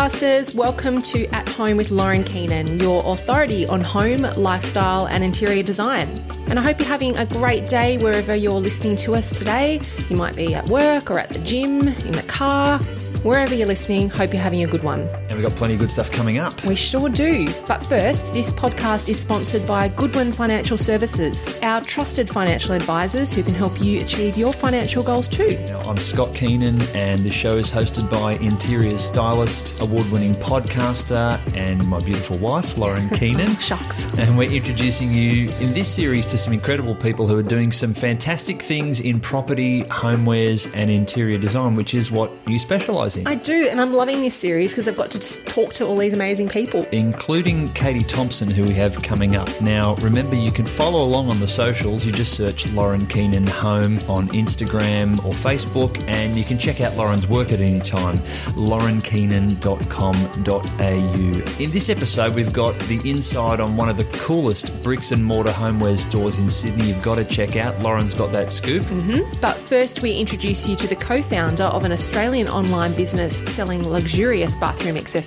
podcasters. Welcome to At Home with Lauren Keenan, your authority on home, lifestyle, and interior design. And I hope you're having a great day wherever you're listening to us today. You might be at work or at the gym, in the car, Wherever you're listening, hope you're having a good one. We've got plenty of good stuff coming up. We sure do. But first, this podcast is sponsored by Goodwin Financial Services, our trusted financial advisors who can help you achieve your financial goals too. Now, I'm Scott Keenan, and the show is hosted by interior stylist, award winning podcaster, and my beautiful wife, Lauren Keenan. Shucks. And we're introducing you in this series to some incredible people who are doing some fantastic things in property, homewares, and interior design, which is what you specialise in. I do, and I'm loving this series because I've got to just talk to all these amazing people. Including Katie Thompson, who we have coming up. Now, remember, you can follow along on the socials. You just search Lauren Keenan Home on Instagram or Facebook, and you can check out Lauren's work at any time. laurenkeenan.com.au. In this episode, we've got the inside on one of the coolest bricks and mortar homeware stores in Sydney. You've got to check out. Lauren's got that scoop. Mm-hmm. But first, we introduce you to the co founder of an Australian online business selling luxurious bathroom accessories.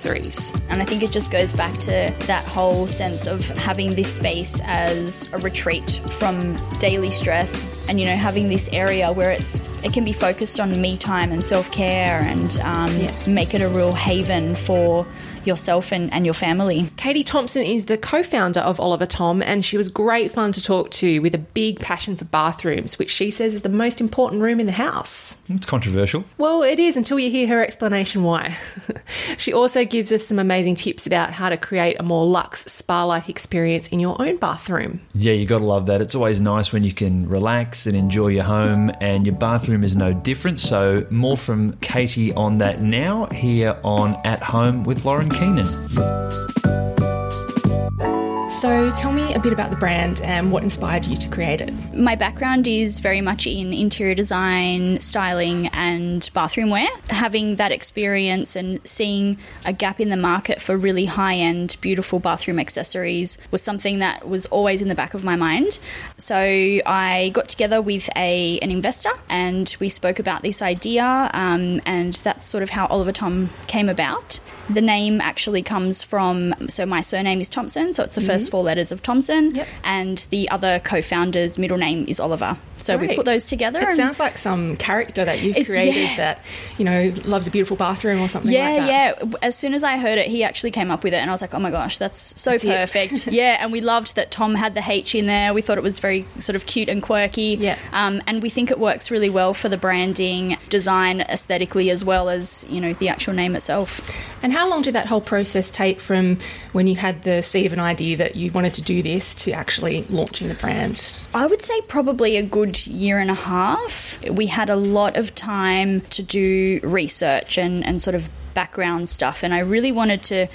And I think it just goes back to that whole sense of having this space as a retreat from daily stress and, you know, having this area where it's it can be focused on me time and self care and um, yeah. make it a real haven for yourself and, and your family. Katie Thompson is the co founder of Oliver Tom, and she was great fun to talk to with a big passion for bathrooms, which she says is the most important room in the house. It's controversial. Well, it is until you hear her explanation why. she also gives us some amazing tips about how to create a more luxe spa like experience in your own bathroom. Yeah, you got to love that. It's always nice when you can relax and enjoy your home, and your bathroom is no different. So, more from Katie on that now here on At Home with Lauren Keenan. So, tell me a bit about the brand and what inspired you to create it. My background is very much in interior design, styling, and bathroom wear. Having that experience and seeing a gap in the market for really high end, beautiful bathroom accessories was something that was always in the back of my mind. So, I got together with a, an investor and we spoke about this idea, um, and that's sort of how Oliver Tom came about. The name actually comes from, so my surname is Thompson, so it's the mm-hmm. first four letters of Thompson, yep. and the other co founder's middle name is Oliver. So we put those together. It sounds like some character that you've it, created yeah. that, you know, loves a beautiful bathroom or something yeah, like Yeah, As soon as I heard it, he actually came up with it, and I was like, oh my gosh, that's so that's perfect. yeah, and we loved that Tom had the H in there. We thought it was very sort of cute and quirky. Yeah. Um, and we think it works really well for the branding, design, aesthetically, as well as, you know, the actual name itself. And how long did that whole process take from when you had the seed of an idea that you wanted to do this to actually launching the brand? I would say probably a good year and a half. We had a lot of time to do research and, and sort of background stuff, and I really wanted to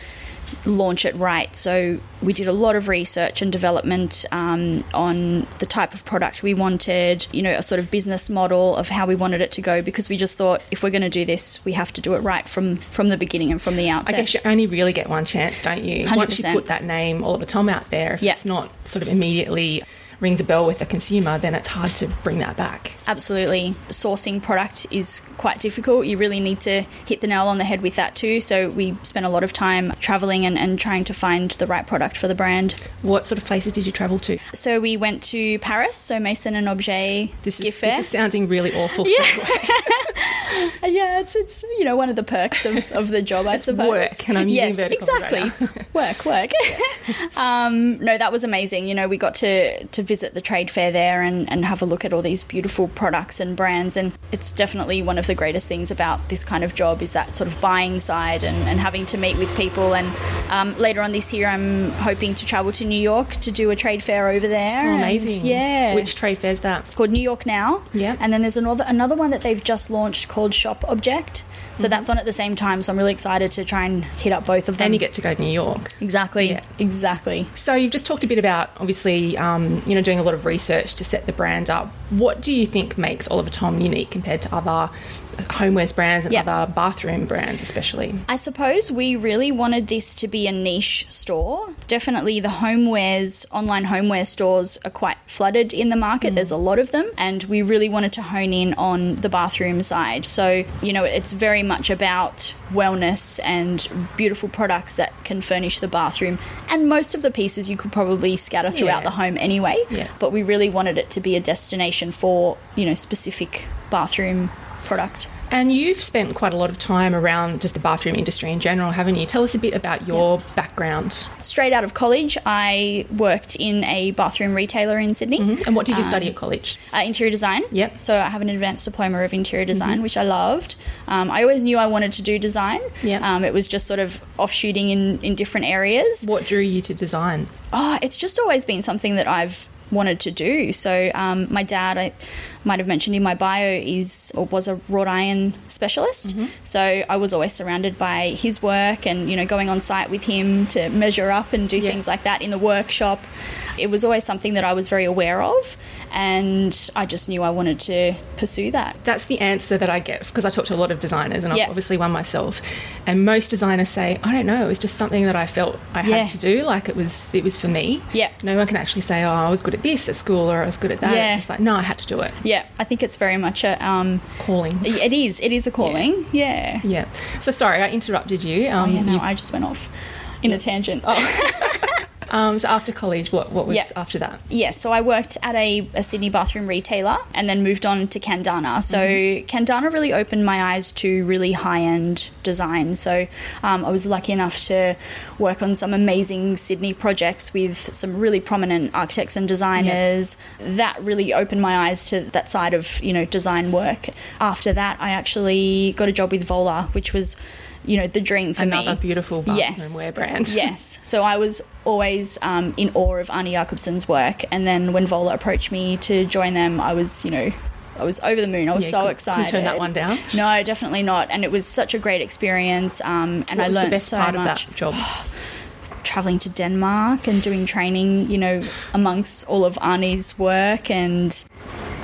launch it right. So we did a lot of research and development um, on the type of product we wanted, you know, a sort of business model of how we wanted it to go because we just thought if we're going to do this, we have to do it right from from the beginning and from the outset. I guess you only really get one chance, don't you? 100%. Once you put that name Oliver Tom out there, if it's not sort of immediately rings a bell with the consumer, then it's hard to bring that back. Absolutely. Sourcing product is quite difficult. You really need to hit the nail on the head with that too. So we spent a lot of time traveling and, and trying to find the right product for the brand. What sort of places did you travel to? So we went to Paris, so Maison and Objet. This is, this is sounding really awful. Yeah. yeah, it's it's you know one of the perks of, of the job, I it's suppose. Work, and I'm yes, using exactly. Right work, work. um, no, that was amazing. You know, we got to to visit the trade fair there and, and have a look at all these beautiful products and brands. And it's definitely one of the greatest things about this kind of job is that sort of buying side and, and having to meet with people. And um, later on this year, I'm hoping to travel to New York to do a trade fair over there. Oh, amazing. And, yeah. Which trade fair is that? It's called New York Now. Yeah. And then there's another, another one that they've just launched called Shop Object. So mm-hmm. that's on at the same time. So I'm really excited to try and hit up both of them. And you get to go to New York. Exactly. Yeah. Exactly. So you've just talked a bit about obviously, um, you know, doing a lot of research to set the brand up. What do you think makes Oliver Tom unique compared to other homewares brands and other bathroom brands, especially? I suppose we really wanted this to be a niche store. Definitely, the homewares, online homeware stores are quite flooded in the market. Mm. There's a lot of them, and we really wanted to hone in on the bathroom side. So, you know, it's very much about wellness and beautiful products that can furnish the bathroom. And most of the pieces you could probably scatter throughout Yeah. the home anyway. Yeah. But we really wanted it to be a destination for, you know, specific bathroom product. And you've spent quite a lot of time around just the bathroom industry in general, haven't you? Tell us a bit about your background. Straight out of college, I worked in a bathroom retailer in Sydney. And what did you study at college? uh, interior design. Yep. So I have an advanced diploma of interior design, which I loved. Um, I always knew I wanted to do design. Yep. Um, it was just sort of offshooting in, in different areas. What drew you to design? Oh, it's just always been something that I've wanted to do. So um, my dad, I might have mentioned in my bio, is or was a wrought iron specialist. So I was always surrounded by his work and you know going on site with him to measure up and do Yeah. things like that in the workshop. It was always something that I was very aware of, and I just knew I wanted to pursue that. That's the answer that I get because I talk to a lot of designers and I'm obviously one myself. And most designers say, I don't know, it was just something that I felt I had Yeah. to do, like it was it was for me. Yeah. No one can actually say, Oh, I was good at this at school or I was good at that. Yeah. It's just like, no, I had to do it. Yeah, I think it's very much a. Um, Calling. it is. It is a calling. Yeah. Yeah. So sorry, I interrupted you. Oh, Um, yeah, no, you- I just went off in a tangent. um, so after college, what what was Yeah. after that? Yes, so I worked at a, a Sydney bathroom retailer and then moved on to Candana. So Candana really opened my eyes to really high end design. So um, I was lucky enough to work on some amazing Sydney projects with some really prominent architects and designers. That really opened my eyes to that side of you know design work. After that, I actually got a job with Vola, which was you know the dream for me. Another beautiful bathroom wear brand. Yes. So I was always um, in awe of Arne Jacobsen's work. And then when Vola approached me to join them, I was, you know, I was over the moon. I was Yeah, so couldn't- excited. turn that one down? No, definitely not. And it was such a great experience. Um, and What I was learned the best so part much. of that job? Traveling to Denmark and doing training, you know, amongst all of Arne's work and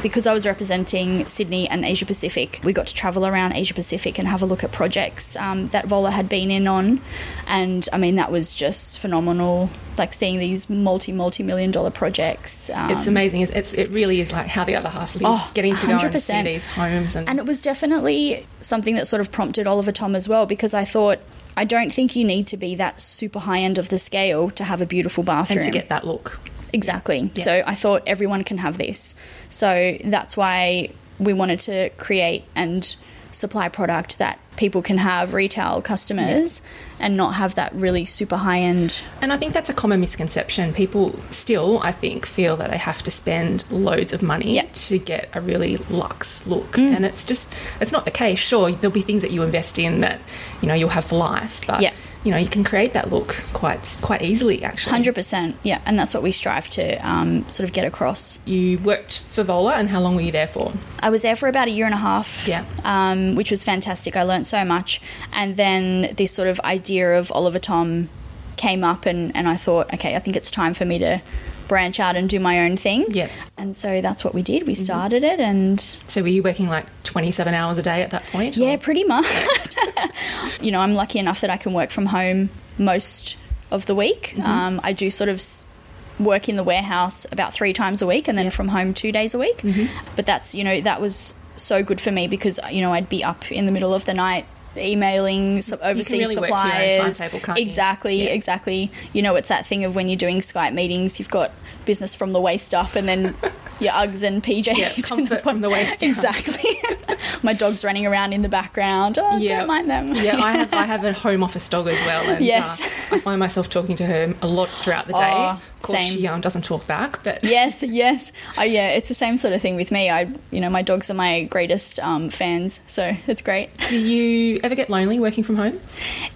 because I was representing Sydney and Asia Pacific, we got to travel around Asia Pacific and have a look at projects um, that Vola had been in on. And I mean, that was just phenomenal. Like seeing these multi, multi million dollar projects. Um, It's amazing. It's, it's it really is like how the other half live, Oh, getting to go and see 100%. these homes and, And it was definitely something that sort of prompted Oliver Tom as well because I thought, I don't think you need to be that super high end of the scale to have a beautiful bathroom. and to get that look. Exactly. Yeah. So I thought everyone can have this. So that's why we wanted to create and supply product that people can have retail customers and not have that really super high end. And I think that's a common misconception. People still, I think, feel that they have to spend loads of money Yeah. Mm. to get a really luxe look. And it's just, it's not the case. Sure, there'll be things that you invest in that, you know, you'll have for life. But, Yeah. You know, you can create that look quite quite easily, actually. Hundred percent, yeah, and that's what we strive to um, sort of get across. You worked for Vola, and how long were you there for? I was there for about a year and a half, Yeah. um, which was fantastic. I learned so much, and then this sort of idea of Oliver Tom came up, and, and I thought, okay, I think it's time for me to branch out and do my own thing. Yeah. and so that's what we did. We started it, and So were you working like 27 hours a day at that point? yeah, or- pretty much. you know, I'm lucky enough that I can work from home most of the week. Mm-hmm. Um, I do sort of work in the warehouse about three times a week and then from home two days a week. Mm-hmm. But that's, you know, that was so good for me because, you know, I'd be up in the middle of the night emailing overseas really work to your own suppliers timetable, can't you? exactly Yeah. exactly you know it's that thing of when you're doing skype meetings you've got business from the waist up and then your uggs and pjs Yeah, comfort from the waist down. exactly my dog's running around in the background oh Yeah. don't mind them yeah, I have I have a home office dog as well, and Yes. uh, I find myself talking to her a lot throughout the day. Oh, of course, same. she um, doesn't talk back, but yes yes oh yeah it's the same sort of thing with me i you know my dogs are my greatest um, fans so it's great do you ever get lonely working from home?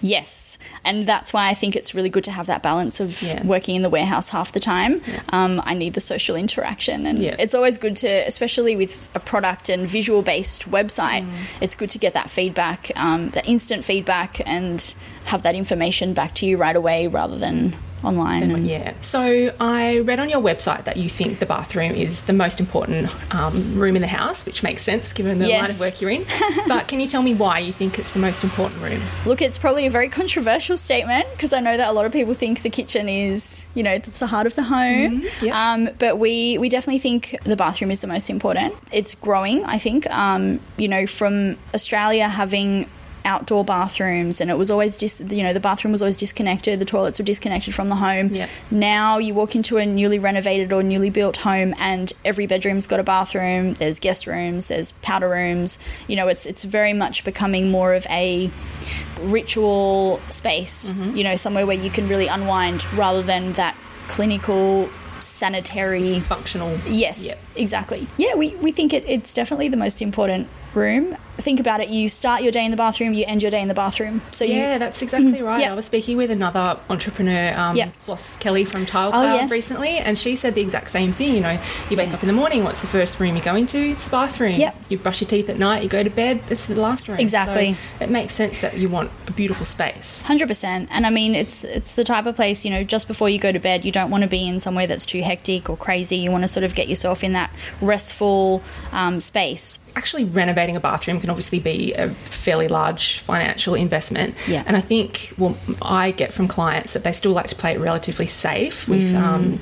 Yes, and that's why I think it's really good to have that balance of Yeah. working in the warehouse half the time. Um, I need the social interaction, and Yeah. it's always good to, especially with a product and visual based website, Mm. it's good to get that feedback, um, that instant feedback, and have that information back to you right away rather than online. Yeah. So I read on your website that you think the bathroom is the most important um, room in the house, which makes sense given the line of work you're in. but can you tell me why you think it's the most important room? Look, it's probably a very controversial statement because I know that a lot of people think the kitchen is, you know, that's the heart of the home. Mm-hmm. yeah. um, but we we definitely think the bathroom is the most important. It's growing, I think. Um, you know, from Australia having outdoor bathrooms, and it was always dis- you know the bathroom was always disconnected, the toilets were disconnected from the home. Yep. Now you walk into a newly renovated or newly built home, and every bedroom's got a bathroom. There's guest rooms, there's powder rooms. You know, it's it's very much becoming more of a ritual space. Mm-hmm. You know, somewhere where you can really unwind rather than that clinical sanitary Functional. Yes, Yep. exactly. Yeah, we, we think it, it's definitely the most important room. Think about it. You start your day in the bathroom, you end your day in the bathroom. So Yeah, you, that's exactly right. yeah. I was speaking with another entrepreneur, um. Floss Kelly from Tile Oh, yes. recently, and she said the exact same thing. You know, you wake up in the morning, what's the first room you go into? It's the bathroom. Yep. You brush your teeth at night, you go to bed, it's the last room. Exactly. So it makes sense that you want a beautiful space. Hundred percent, and I mean it's it's the type of place you know. Just before you go to bed, you don't want to be in somewhere that's too hectic or crazy. You want to sort of get yourself in that restful um, space. Actually, renovating a bathroom can obviously be a fairly large financial investment. Yeah. And I think, well, I get from clients that they still like to play it relatively safe with. Mm. Um,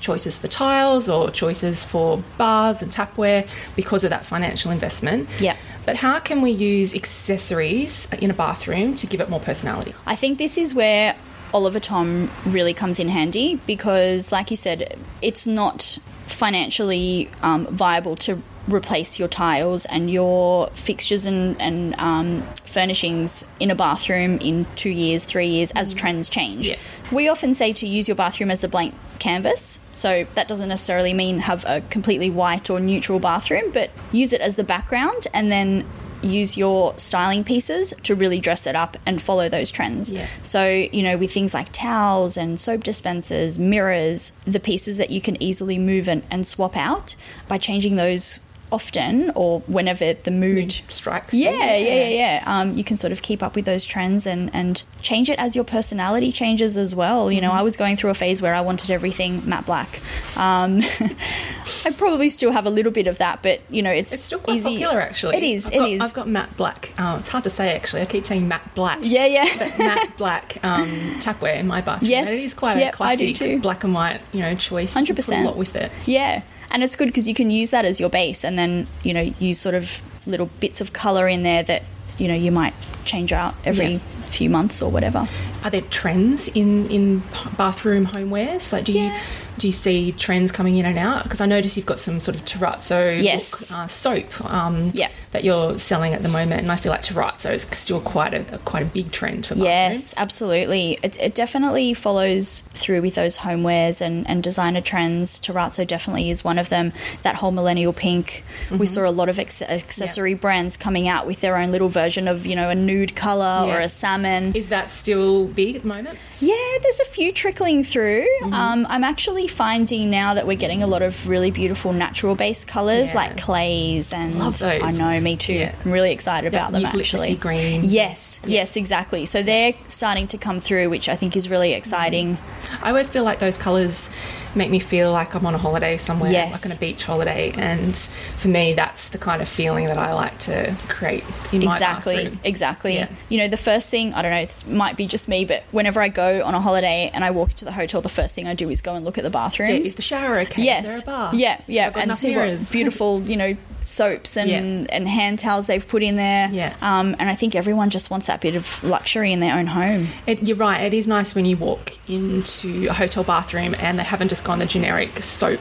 Choices for tiles or choices for baths and tapware because of that financial investment. Yeah. But how can we use accessories in a bathroom to give it more personality? I think this is where Oliver Tom really comes in handy because, like you said, it's not financially um, viable to replace your tiles and your fixtures and, and um, furnishings in a bathroom in two years, three years as trends change. Yeah. We often say to use your bathroom as the blank canvas. So that doesn't necessarily mean have a completely white or neutral bathroom, but use it as the background and then use your styling pieces to really dress it up and follow those trends. Yeah. So, you know, with things like towels and soap dispensers, mirrors, the pieces that you can easily move and, and swap out by changing those often or whenever the mood Strikes. yeah, yeah, yeah, yeah. Um, you can sort of keep up with those trends and, and change it as your personality changes as well. You know, I was going through a phase where I wanted everything matte black. Um, I probably still have a little bit of that, but you know, it's It's still quite easy. popular, actually. It is. I've it got, is. I've got matte black. Uh, it's hard to say, actually. I keep saying matte black. yeah, yeah. but matte black um, tapware in my bathroom. Yes. And it is quite Yep, a classic black and white, you know, choice. Put 100%. a lot with it. Yeah, and it's good because you can use that as your base, and then you know use sort of little bits of color in there that you know you might change out every Yeah. few months or whatever. Are there trends in in bathroom homewares? Like, do Yeah. you do you see trends coming in and out? Because I notice you've got some sort of terrazzo Yes. uh, soap um, Yeah. that you're selling at the moment, and I feel like terrazzo is still quite a, a quite a big trend for. Yes, absolutely. It, it definitely follows through with those homewares and, and designer trends. Terrazzo definitely is one of them. That whole millennial pink. Mm-hmm. We saw a lot of ex- accessory brands coming out with their own little version of, you know, a nude color or a salmon. Is that still big at the moment? Yeah, there's a few trickling through. Mm-hmm. Um, I'm actually finding now that we're getting a lot of really beautiful natural based colors Yeah. like clays and Love those. I know, me too. Yeah. I'm really excited about them actually. Green. Yes, yes, exactly. So they're starting to come through, which I think is really exciting. I always feel like those colours make me feel like I'm on a holiday somewhere, Yes. like on a beach holiday. And for me, that's the kind of feeling that I like to create in my exactly, bathroom. exactly. Yeah. You know, the first thing, I don't know, this might be just me, but whenever I go on a holiday and I walk into the hotel, the first thing I do is go and look at the bathrooms. Yeah, is the shower okay? Yes. Is there a bar? Yeah, yeah, and see mirrors. what beautiful, you know, soaps and Yeah. and hand towels they've put in there. Yeah. Um, and I think everyone just wants that bit of luxury in their own home. It, you're right. It is nice when you walk into a hotel bathroom and they haven't just gone the generic soap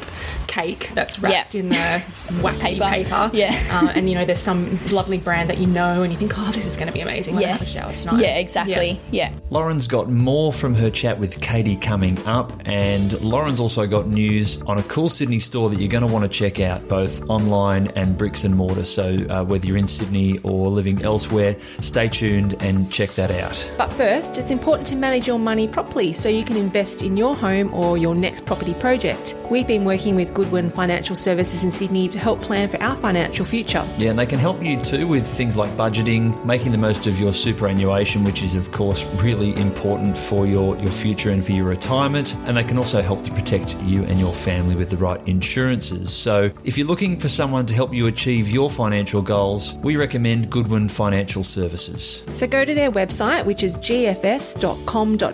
cake that's wrapped Yeah. in the waxy Paper. paper. Yeah. Uh, and you know, there's some lovely brand that you know, and you think, oh, this is going to be amazing when yes. I have a shower tonight. Yeah, exactly. Yeah. Lauren's got more from her chat with Katie coming up, and Lauren's also got news on a cool Sydney store that you're going to want to check out, both online and bricks and mortar. So, uh, whether you're in Sydney or living elsewhere, stay tuned and check that out. But first, it's important to manage your money properly so you can invest in your home or your next property project. We've been working with Goodwin Financial Services in Sydney to help plan for our financial future. Yeah, and they can help you too with things like budgeting, making the most of your superannuation, which is, of course, really important for your, your future and for your retirement. And they can also help to protect you and your family with the right insurances. So, if you're looking for someone to help you achieve your financial goals, we recommend Goodwin Financial Services. So go to their website, which is gfs.com.au,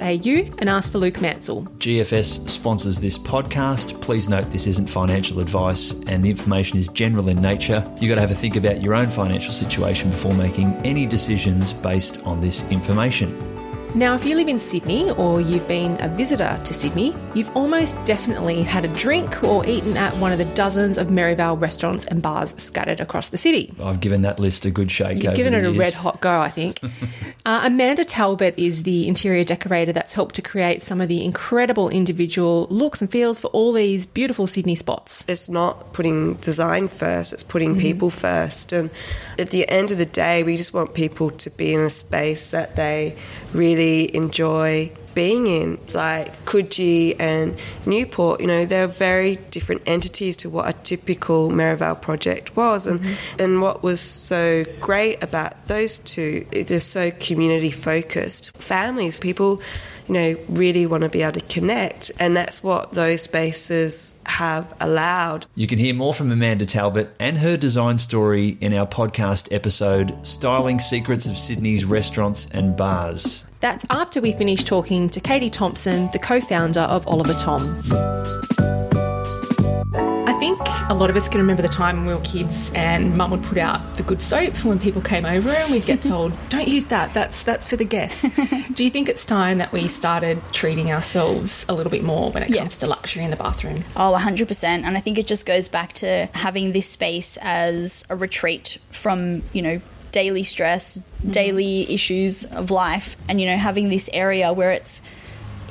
and ask for Luke Mansell. GFS sponsors this podcast. Please note this isn't financial advice and the information is general in nature. You've got to have a think about your own financial situation before making any decisions based on this information. Now, if you live in Sydney or you've been a visitor to Sydney, you've almost definitely had a drink or eaten at one of the dozens of Merivale restaurants and bars scattered across the city. I've given that list a good shake. You've over given the it a red hot go, I think. uh, Amanda Talbot is the interior decorator that's helped to create some of the incredible individual looks and feels for all these beautiful Sydney spots. It's not putting design first, it's putting people first. And at the end of the day, we just want people to be in a space that they really enjoy being in. Like Coogee and Newport, you know, they're very different entities to what a typical Merivale project was. And, mm-hmm. and what was so great about those two, they're so community focused. Families, people you know, really want to be able to connect. And that's what those spaces have allowed. You can hear more from Amanda Talbot and her design story in our podcast episode, Styling Secrets of Sydney's Restaurants and Bars. That's after we finish talking to Katie Thompson, the co founder of Oliver Tom. I think a lot of us can remember the time when we were kids and mum would put out the good soap for when people came over and we'd get told, don't use that, that's, that's for the guests. Do you think it's time that we started treating ourselves a little bit more when it Yeah. comes to luxury in the bathroom? Oh, 100%. And I think it just goes back to having this space as a retreat from, you know, daily stress, mm-hmm. daily issues of life, and, you know, having this area where it's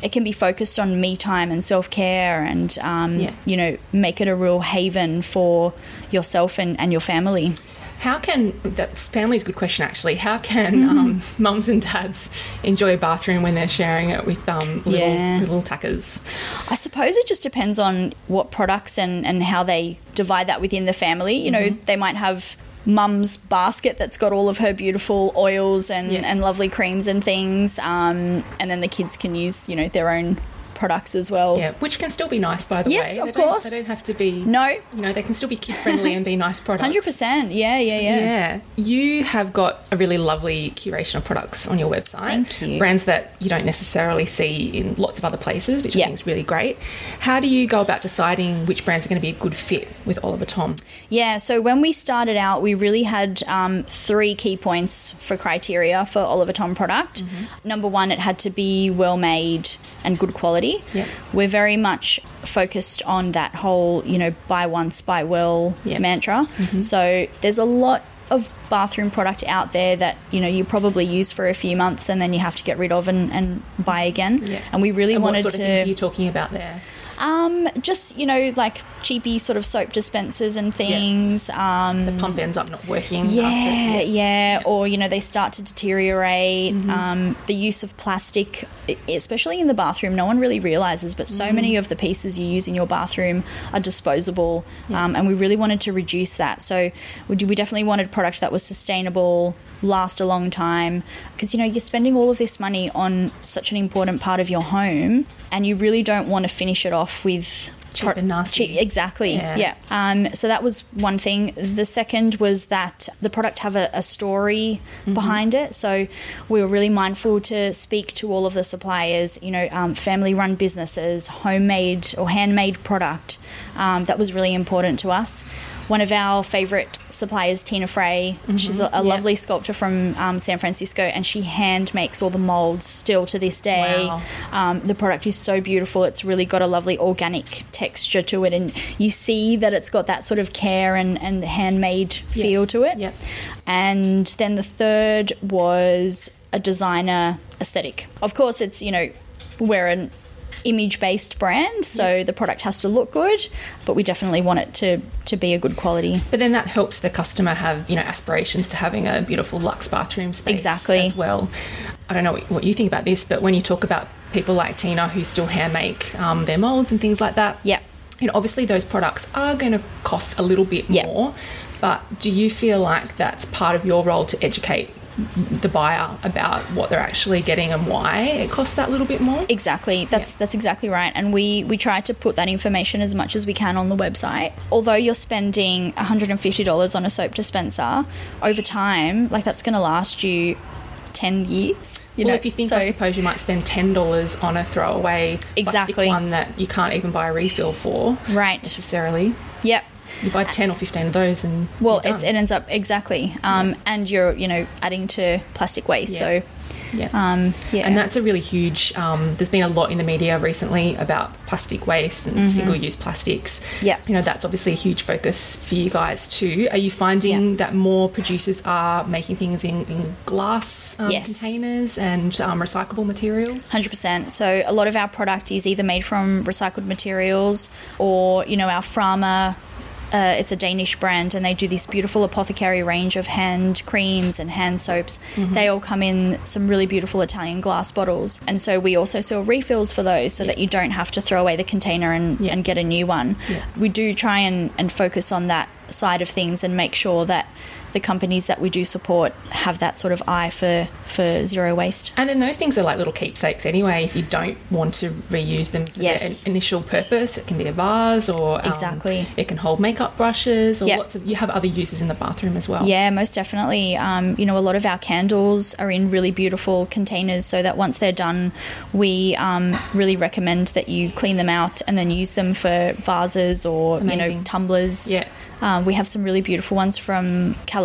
it can be focused on me time and self care and, um, Yeah. you know, make it a real haven for yourself and, and your family. How can that family's a good question actually? How can um, mums and dads enjoy a bathroom when they're sharing it with um, little Yeah. little tackers? I suppose it just depends on what products and, and how they divide that within the family. You know, they might have mum's basket that's got all of her beautiful oils and, Yeah. and lovely creams and things. Um, and then the kids can use, you know, their own products as well. Yeah, which can still be nice, by the Yes, way. of They course. They don't have to be. No. You know, they can still be kid friendly and be nice products. Hundred percent. Yeah, yeah, yeah. Yeah. You have got a really lovely curation of products on your website. Thank you. Brands that you don't necessarily see in lots of other places, which Yeah. I think is really great. How do you go about deciding which brands are going to be a good fit with Oliver Tom? Yeah, so when we started out, we really had um, three key points for criteria for Oliver Tom product. Mm-hmm. Number one, it had to be well made and good quality. Yep. We're very much focused on that whole, you know, buy once, buy well Yep. mantra. Mm-hmm. So there's a lot of bathroom product out there that you know you probably use for a few months and then you have to get rid of and, and buy again Yeah. and we really and wanted what sort to of things are you talking about there? Um, just you know, like cheapy sort of soap dispensers and things. Um, The pump ends up not working. yeah, after- yeah, or you know, they start to deteriorate. Mm-hmm. Um, the use of plastic, especially in the bathroom, no one really realizes, but so Mm-hmm. many of the pieces you use in your bathroom are disposable, um, and we really wanted to reduce that. So we, we definitely wanted a product that was sustainable, last a long time, because you know you're spending all of this money on such an important part of your home, and you really don't want to finish it off with. Cheap and nasty. cheap- exactly. Yeah. yeah. Um, so that was one thing. The second was that the product have a, a story Mm-hmm. behind it. So we were really mindful to speak to all of the suppliers. You know, um, family-run businesses, homemade or handmade product. Um, that was really important to us. One of our favorite suppliers, Tina Frey. She's a, a Mm-hmm. Yeah. lovely sculptor from um, San Francisco, and she hand makes all the molds still to this day. Wow. Um, the product is so beautiful. It's really got a lovely organic texture to it, and you see that it's got that sort of care and, and handmade Yeah. feel to it. Yeah. And then the third was a designer aesthetic. Of course, it's, you know, we're an image based brand, so the product has to look good, but we definitely want it to, to be a good quality. But then that helps the customer have, you know, aspirations to having a beautiful luxe bathroom space Exactly. as well. I don't know what- you think about this, but when you talk about people like Tina who still hand make um, their molds and things like that, Yeah. you know, obviously those products are going to cost a little bit Yeah. more. But do you feel like that's part of your role to educate the buyer about what they're actually getting and why it costs that little bit more? Exactly. That's Yeah. that's exactly right. And we we try to put that information as much as we can on the website. Although you're spending $150 on a soap dispenser, over time, like that's going to last you 10 years. You well, know, if you think, so- I suppose you might spend ten dollars on a throwaway Exactly. plastic one that you can't even buy a refill for, Right. Necessarily, Yep. You buy ten or fifteen of those, and Well, it ends up exactly, um, and you're you know adding to plastic waste. Yeah. So, yeah. um, yeah, And that's a really huge. Um, there's been a lot in the media recently about plastic waste and single-use plastics. Mm-hmm. Yeah. you know that's obviously a huge focus for you guys too. Are you finding Yeah. that more producers are making things in, in glass um, Yes. containers and um, recyclable materials? Hundred percent. So a lot of our product is either made from recycled materials, or you know our Frama. Uh, it's a Danish brand, and they do this beautiful apothecary range of hand creams and hand soaps. Mm-hmm. They all come in some really beautiful Italian glass bottles, and so we also sell refills for those, so that you don't have to throw away the container and, Yeah. and get a new one. Yeah. We do try and, and focus on that side of things and make sure that the companies that we do support have that sort of eye for, for zero waste. And then those things are like little keepsakes anyway. If you don't want to reuse them for Yes. their initial purpose, it can be a vase or um, Exactly. it can hold makeup brushes or Yep. lots of. You have other uses in the bathroom as well. Yeah, most definitely. Um, you know, a lot of our candles are in really beautiful containers so that once they're done, we um, really recommend that you clean them out and then use them for vases or, you know, tumblers. Yeah. Um, we have some really beautiful ones from California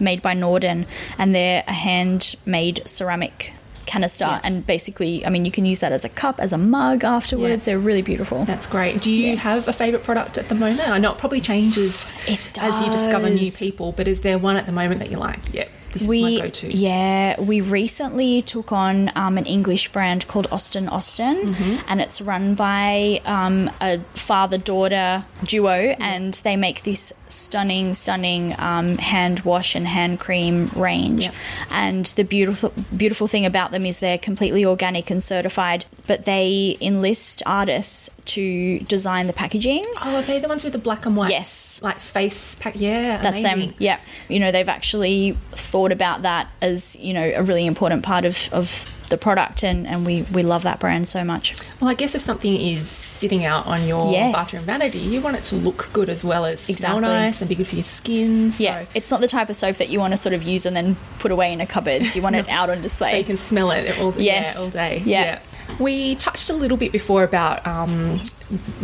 made by Norden, and they're a handmade ceramic canister. Yeah. And basically, I mean, you can use that as a cup, as a mug afterwards. Yeah. They're really beautiful. That's great. Do you Yeah. have a favourite product at the moment? I know it probably changes It as you discover new people, but is there one at the moment that you like? Yep, this we, is my go-to. Yeah, we recently took on um, an English brand called Austin Austin, Mm-hmm. and it's run by um, a father daughter duo, and they make this stunning, stunning um, hand wash and hand cream range. Yep. And the beautiful, beautiful thing about them is they're completely organic and certified, but they enlist artists to design the packaging. Oh, are they the ones with the black and white? Yes. Like face pack. Yeah, That's amazing. them. Yeah. You know, they've actually thought about that as, you know, a really important part of, of the product and, and we, we love that brand so much. Well, I guess if something is sitting out on your Yes. bathroom vanity, you want it to look good as well as smell Exactly. nice and be good for your skin. So, Yeah. It's not the type of soap that you want to sort of use and then put away in a cupboard. You want it out on display. so you can smell it all day. Yes. Yeah, all day. Yeah. We touched a little bit before about um,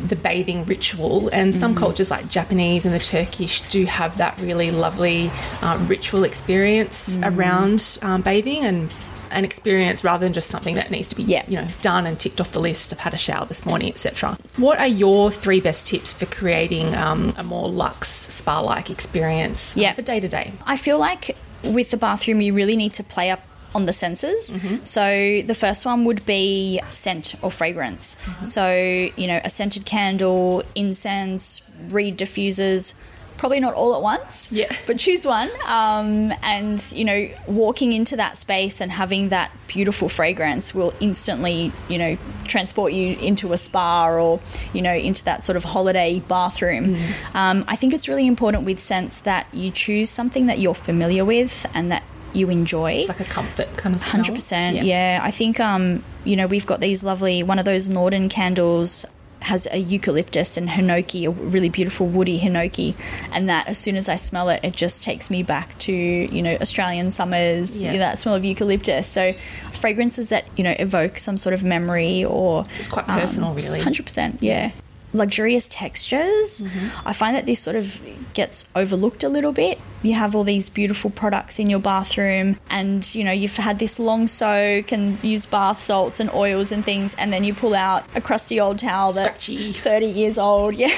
the bathing ritual, and some Mm-hmm. cultures like Japanese and the Turkish do have that really lovely um, ritual experience Mm. around um, bathing and an experience rather than just something that needs to be Yeah. you know done and ticked off the list. I've had a shower this morning, etc. What are your three best tips for creating um, a more luxe spa-like experience um, Yeah. for day to day? I feel like with the bathroom, you really need to play up on the senses. So the first one would be scent or fragrance. So, you know, a scented candle, incense, reed diffusers. Probably not all at once, Yeah. but choose one. Um, and, you know, walking into that space and having that beautiful fragrance will instantly, you know, transport you into a spa or, you know, into that sort of holiday bathroom. Um, I think it's really important with scents that you choose something that you're familiar with and that you enjoy. It's like a comfort kind of. Hundred percent. Yeah, I think um, you know we've got these lovely one of those Norden candles has a eucalyptus and hinoki, a really beautiful woody hinoki, and that as soon as I smell it, it just takes me back to you know Australian summers. Yeah. That smell of eucalyptus. So fragrances that you know evoke some sort of memory or it's quite personal, really. Hundred percent. Yeah. Luxurious textures. Mm-hmm. I find that this sort of gets overlooked a little bit. You have all these beautiful products in your bathroom, and you know you've had this long soak and used bath salts and oils and things, and then you pull out a crusty old towel Scratchy. that's thirty years old. Yeah,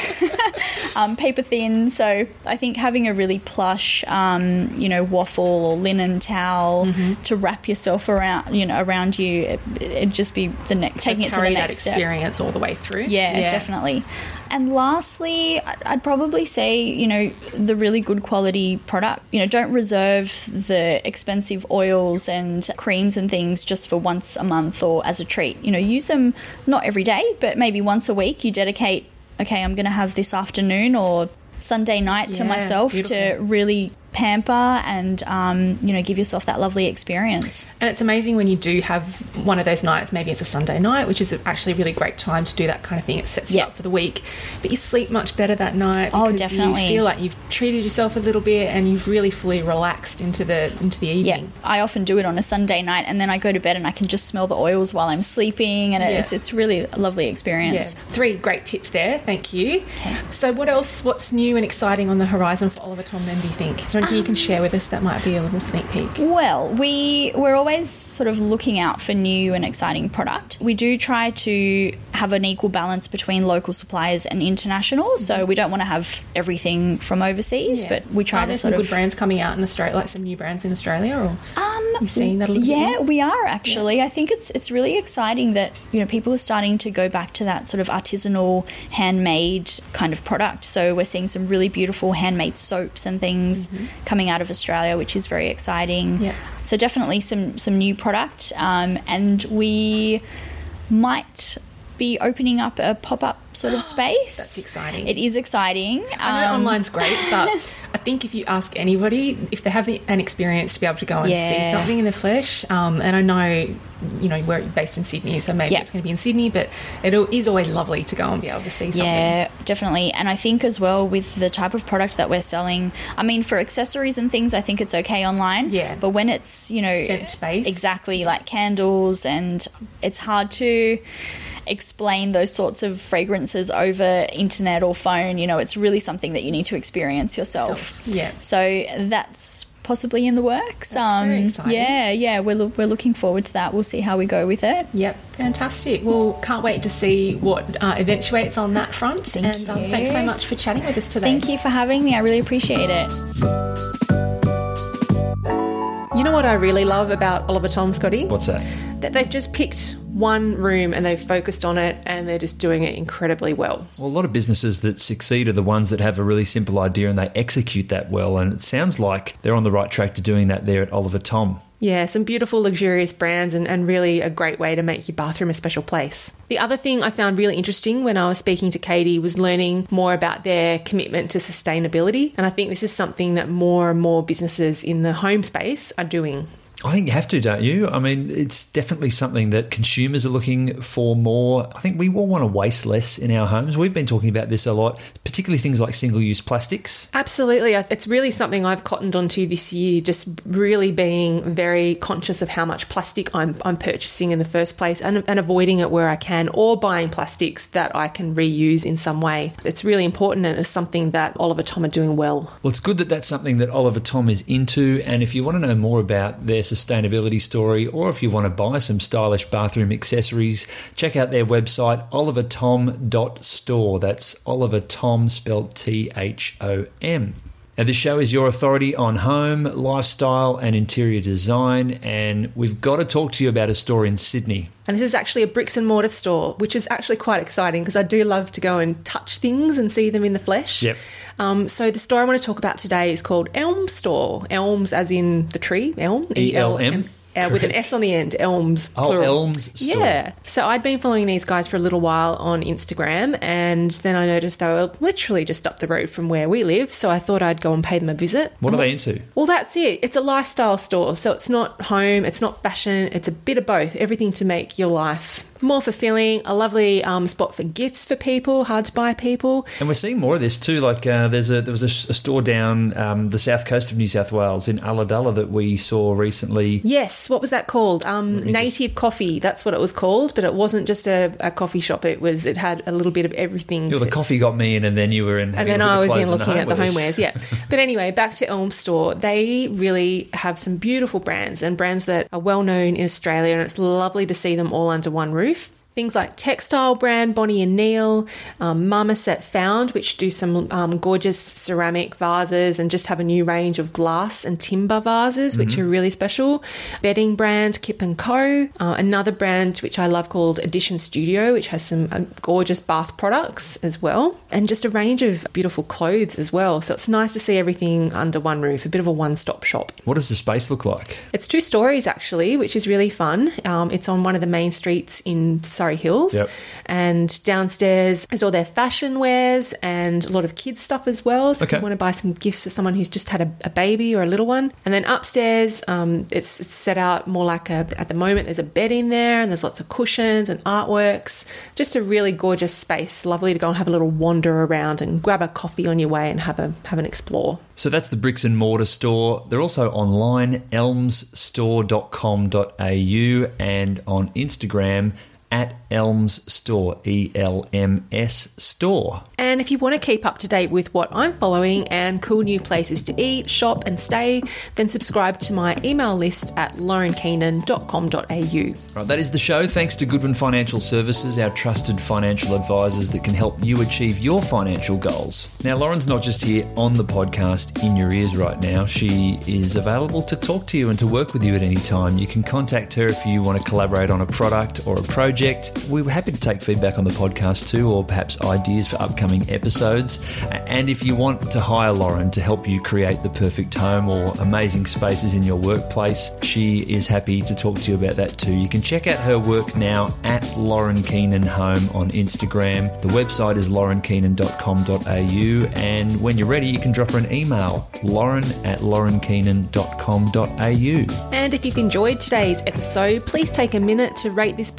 um, paper thin. So I think having a really plush, um, you know, waffle or linen towel Mm-hmm. to wrap yourself around, you know, around you, it, it'd just be the next taking it to the next step. experience all the way through. Yeah, definitely. And lastly, I'd probably say, you know, the really good quality product. You know, don't reserve the expensive oils and creams and things just for once a month or as a treat. You know, use them not every day, but maybe once a week. You dedicate, okay, I'm going to have this afternoon or Sunday night to Yeah, myself to really pamper and um, you know give yourself that lovely experience. And it's amazing when you do have one of those nights. Maybe it's a Sunday night, which is actually a really great time to do that kind of thing. It sets you up for the week, but you sleep much better that night. Oh, because definitely. You feel like you've treated yourself a little bit, and you've really fully relaxed into the into the evening. Yeah. I often do it on a Sunday night, and then I go to bed and I can just smell the oils while I'm sleeping, and Yeah. it's it's really a lovely experience. Yeah, experience. three great tips there. Thank you. So, what else? What's new and exciting on the horizon for Oliver Tom? Then, do you think? Anything you can share with us that might be a little sneak peek? Well, we we're always sort of looking out for new and exciting product. We do try to have an equal balance between local suppliers and international. So we don't want to have everything from overseas, but we try Are to sort some of good brands coming out in Australia, like some new brands in Australia, or Um, you seeing that a little yeah, we are actually. I think it's it's really exciting that you know people are starting to go back to that sort of artisanal, handmade kind of product. So we're seeing some really beautiful handmade soaps and things coming out of Australia, which is very exciting. Yeah. So definitely some some new product, um, and we might be opening up a pop up sort of space. That's exciting. It is exciting. I know Um, online's great, but I think if you ask anybody, if they have an experience to be able to go and Yeah. see something in the flesh, um, and I know, you know, we're based in Sydney, so maybe Yeah. it's going to be in Sydney, but it is always lovely to go and be able to see something. Yeah, definitely. And I think as well with the type of product that we're selling, I mean, for accessories and things, I think it's okay online. Yeah. But when it's, you know, Scent-based. Exactly, like candles, and it's hard to explain those sorts of fragrances over internet or phone. You know, it's really something that you need to experience yourself. So- yeah. So that's possibly in the works. Um, That's exciting. Yeah, yeah. We're, lo- we're looking forward to that. We'll see how we go with it. Yep, fantastic. Well, can't wait to see what uh, eventuates on that front. Thank and Um, thanks so much for chatting with us today. Thank you for having me. I really appreciate it. You know what I really love about Oliver Tom, Scotty? What's that? That they've just picked one room and they've focused on it and they're just doing it incredibly well. Well, a lot of businesses that succeed are the ones that have a really simple idea and they execute that well. And it sounds like they're on the right track to doing that there at Oliver Tom. Yeah, some beautiful, luxurious brands and, and really a great way to make your bathroom a special place. The other thing I found really interesting when I was speaking to Katie was learning more about their commitment to sustainability. And I think this is something that more and more businesses in the home space are doing. I think you have to, don't you? I mean, it's definitely something that consumers are looking for more. I think we all want to waste less in our homes. We've been talking about this a lot, particularly things like single use plastics. Absolutely. It's really something I've cottoned onto this year, just really being very conscious of how much plastic I'm, I'm purchasing in the first place and, and avoiding it where I can, or buying plastics that I can reuse in some way. It's really important and it's something that Oliver Tom are doing well. Well, it's good that that's something that Oliver Tom is into. And if you want to know more about their sustainability story, or if you want to buy some stylish bathroom accessories, check out their website, olivertom.store. That's Oliver Tom spelled T H O M. Now, this show is your authority on home, lifestyle, and interior design. And we've got to talk to you about a store in Sydney. And this is actually a bricks and mortar store, which is actually quite exciting because I do love to go and touch things and see them in the flesh. Yep. Um, so the store I want to talk about today is called Elm Store. Elms, as in the tree, elm, E-L-M? Uh, with an S on the end, Elms. Oh, plural. Elms Store. Yeah. So I'd been following these guys for a little while on Instagram, and then I noticed they were literally just up the road from where we live. So I thought I'd go and pay them a visit. What are they into? Well, that's it. It's a lifestyle store. So it's not home, it's not fashion, it's a bit of both. Everything to make your life more fulfilling. A lovely um, spot for gifts for people, hard to buy people. And we're seeing more of this too. Like uh, there's a there was a store down um, the south coast of New South Wales in Ulladulla that we saw recently. Yes, what was that called? Um, me just- Native Coffee. That's what it was called. But it wasn't just a, a coffee shop. It was. It had a little bit of everything. Know, the coffee got me in, and then you were in. and then I was in looking at the homewares, yeah. but anyway, back to Elm Store. They really have some beautiful brands and brands that are well known in Australia, and it's lovely to see them all under one roof roof Things like textile brand Bonnie and Neil, um, Marmoset Found, which do some um, gorgeous ceramic vases and just have a new range of glass and timber vases, which are really special. Bedding brand Kip and Co. Uh, another brand which I love called Addition Studio, which has some uh, gorgeous bath products as well, and just a range of beautiful clothes as well. So it's nice to see everything under one roof, a bit of a one-stop shop. What does the space look like? It's two stories actually, which is really fun. Um, it's on one of the main streets inside Surry Hills. Yep. And downstairs is all their fashion wares and a lot of kids stuff as well. So Okay. if you want to buy some gifts for someone who's just had a, a baby or a little one. And then upstairs, um, it's, it's set out more like a, at the moment, there's a bed in there and there's lots of cushions and artworks. Just a really gorgeous space. Lovely to go and have a little wander around and grab a coffee on your way and have a have an explore. So that's the bricks and mortar store. They're also online, elmsstore.com.au, and on Instagram at Elms Store, E L M S Store. And if you want to keep up to date with what I'm following and cool new places to eat, shop, and stay, then subscribe to my email list at laurenkeenan.com.au. Right, that is the show. Thanks to Goodwin Financial Services, our trusted financial advisors that can help you achieve your financial goals. Now, Lauren's not just here on the podcast in your ears right now. She is available to talk to you and to work with you at any time. You can contact her if you want to collaborate on a product or a project. We were happy to take feedback on the podcast too, or perhaps ideas for upcoming episodes. And if you want to hire Lauren to help you create the perfect home or amazing spaces in your workplace, she is happy to talk to you about that too. You can check out her work now at Lauren Keenan Home on Instagram. The website is laurenkeenan.com.au, and when you're ready, you can drop her an email, lauren at laurenkeenan.com.au. And if you've enjoyed today's episode, please take a minute to rate this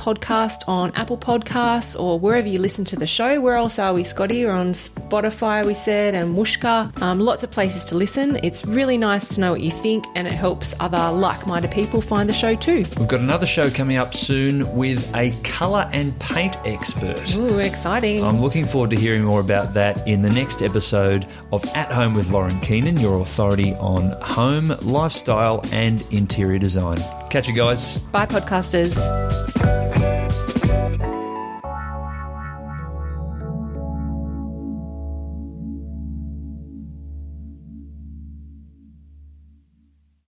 podcast on Apple Podcasts or wherever you listen to the show. Where else are we, Scotty? We're on Spotify, we said, and Whooshkaa. Um, lots of places to listen. It's really nice to know what you think, and it helps other like minded people find the show too. We've got another show coming up soon with a colour and paint expert. Ooh, exciting. I'm looking forward to hearing more about that in the next episode of At Home with Lauren Keenan, your authority on home, lifestyle, and interior design. Catch you guys. Bye, podcasters.